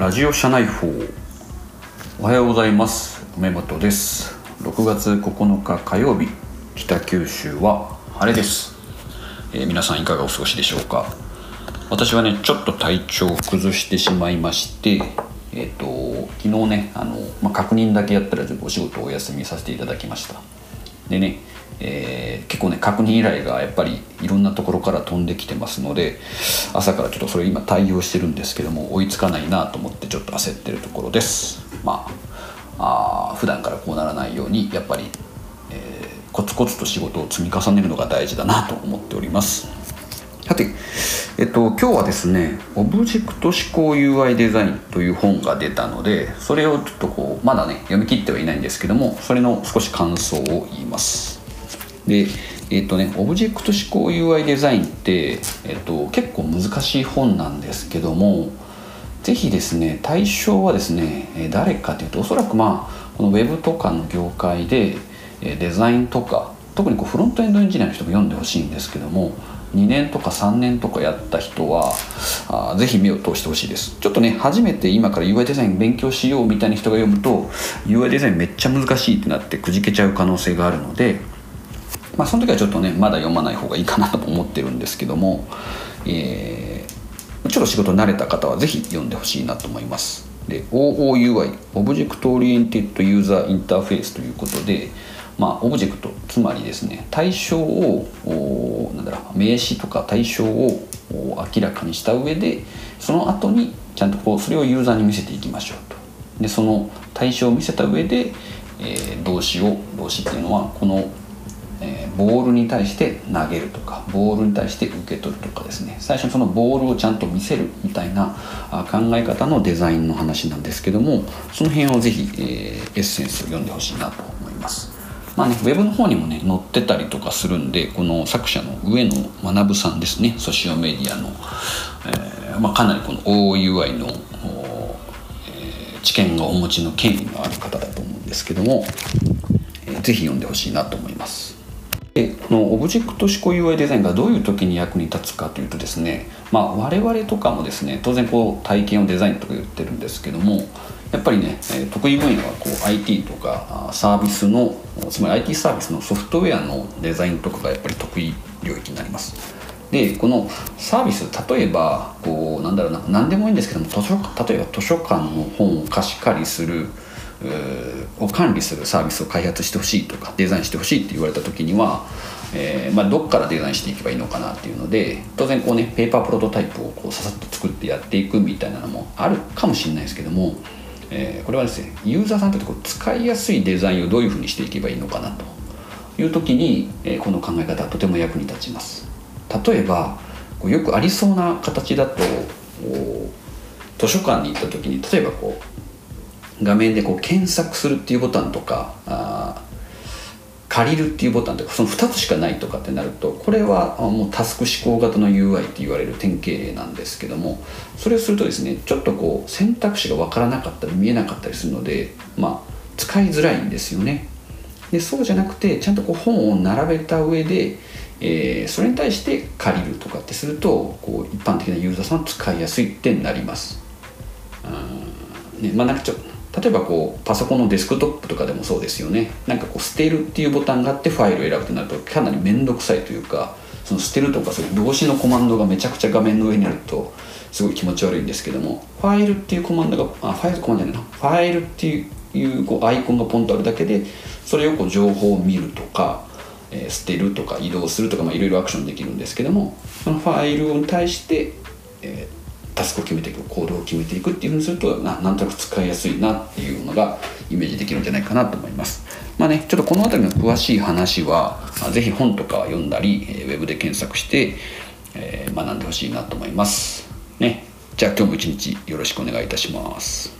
ラジオ社内報。おはようございます。梅本です。6月9日火曜日。北九州は晴れです、えー皆さんいかがお過ごしでしょうか？私はねちょっと体調を崩してしまいましてえっ、と昨日ねあの、まあ、確認だけやったらちょっとお仕事をお休みさせていただきました。でね、えー結構ね確認依頼がやっぱりいろんなところから飛んできてますので朝からちょっとそれ今対応してるんですけども追いつかないなと思ってちょっと焦ってるところです。まああ普段からこうならないようにやっぱり、えーコツコツと仕事を積み重ねるのが大事だなと思っております。さて、えっと、今日はですね「オブジェクト思考 UI デザイン」という本が出たのでそれをちょっとこうまだね読み切ってはいないんですけどもそれの少し感想を言います。でえっとねオブジェクト思考 UI デザインって、えっと、結構難しい本なんですけどもぜひですね対象はですねえ誰かというとおそらくまあこのウェブとかの業界でえデザインとか特にこうフロントエンドエンジニアの人も読んでほしいんですけども2年とか3年とかやった人はあぜひ目を通してほしいです。ちょっとね初めて今から UI デザイン勉強しようみたいな人が読むと UI デザインめっちゃ難しいってなってくじけちゃう可能性があるのでまあ、その時はちょっとねまだ読まない方がいいかなとも思ってるんですけども、えーちょっと仕事慣れた方はぜひ読んでほしいなと思います。で OOUI Object Oriented User Interface ということでまあオブジェクトつまりですね対象をおなんだろう名詞とか対象をお明らかにした上でその後にちゃんとこうそれをユーザーに見せていきましょうと。でその対象を見せた上で、えー動詞を動詞っていうのはこのボールに対して投げるとかボールに対して受け取るとかですね最初にそのボールをちゃんと見せるみたいな考え方のデザインの話なんですけどもその辺をぜひ、えーエッセンスを読んでほしいなと思います。まあね、ウェブの方にもね載ってたりとかするんでこの作者の上野学さんですねソシオメディアの、えーまあ、かなりこの OUI の、えー知見がお持ちの権威のある方だと思うんですけども、えーぜひ読んでほしいなと思います。でこのオブジェクト思考 UI デザインがどういう時に役に立つかというとですね、まあ、我々とかもですね当然こう体験をデザインとか言ってるんですけどもやっぱりね得意分野はこう IT とかサービスのつまり IT サービスのソフトウェアのデザインとかがやっぱり得意領域になります。でこのサービス例えばこうなんだろうな何でもいいんですけども図書例えば図書館の本を貸し借りするを管理するサービスを開発してほしいとかデザインしてほしいって言われた時には、えーまあ、どっからデザインしていけばいいのかなっていうので当然こうねペーパープロトタイプをこうささっと作ってやっていくみたいなのもあるかもしれないですけども、えーこれはですねユーザーさんとってこう使いやすいデザインをどういうふうにしていけばいいのかなという時に、えーこの考え方はとても役に立ちます。例えばこうよくありそうな形だと図書館に行った時に例えばこう画面でこう検索するっていうボタンとかあ借りるっていうボタンとかその2つしかないとかってなるとこれはもうタスク思考型の UI って言われる典型例なんですけどもそれをするとですねちょっとこう選択肢が分からなかったり見えなかったりするのでまあ使いづらいんですよね。でそうじゃなくてちゃんとこう本を並べた上で、えーそれに対して借りるとかってするとこう一般的なユーザーさんは使いやすいってなります。うんねまあ、なんかちょっと例えばこうパソコンのデスクトップとかでもそうですよね。なんかこう捨てるっていうボタンがあってファイルを選ぶとなるとかなり面倒くさいというかその捨てるとかそういう動詞のコマンドがめちゃくちゃ画面の上にあるとすごい気持ち悪いんですけどもファイルっていうコマンドがあファイルコマンドじゃないな。ファイルっていうこうアイコンがポンとあるだけでそれをこう情報を見るとか、えー捨てるとか移動するとかいろいろアクションできるんですけどもそのファイルに対して、えータスクを決めていく行動を決めていくっていうふうにするとななんとなく使いやすいなっていうのがイメージできるんじゃないかなと思います。まあねちょっとこの辺りの詳しい話はまあぜひ本とか読んだり、ウェブで検索して、えー学んでほしいなと思います。ね。じゃあ今日も一日よろしくお願いいたします。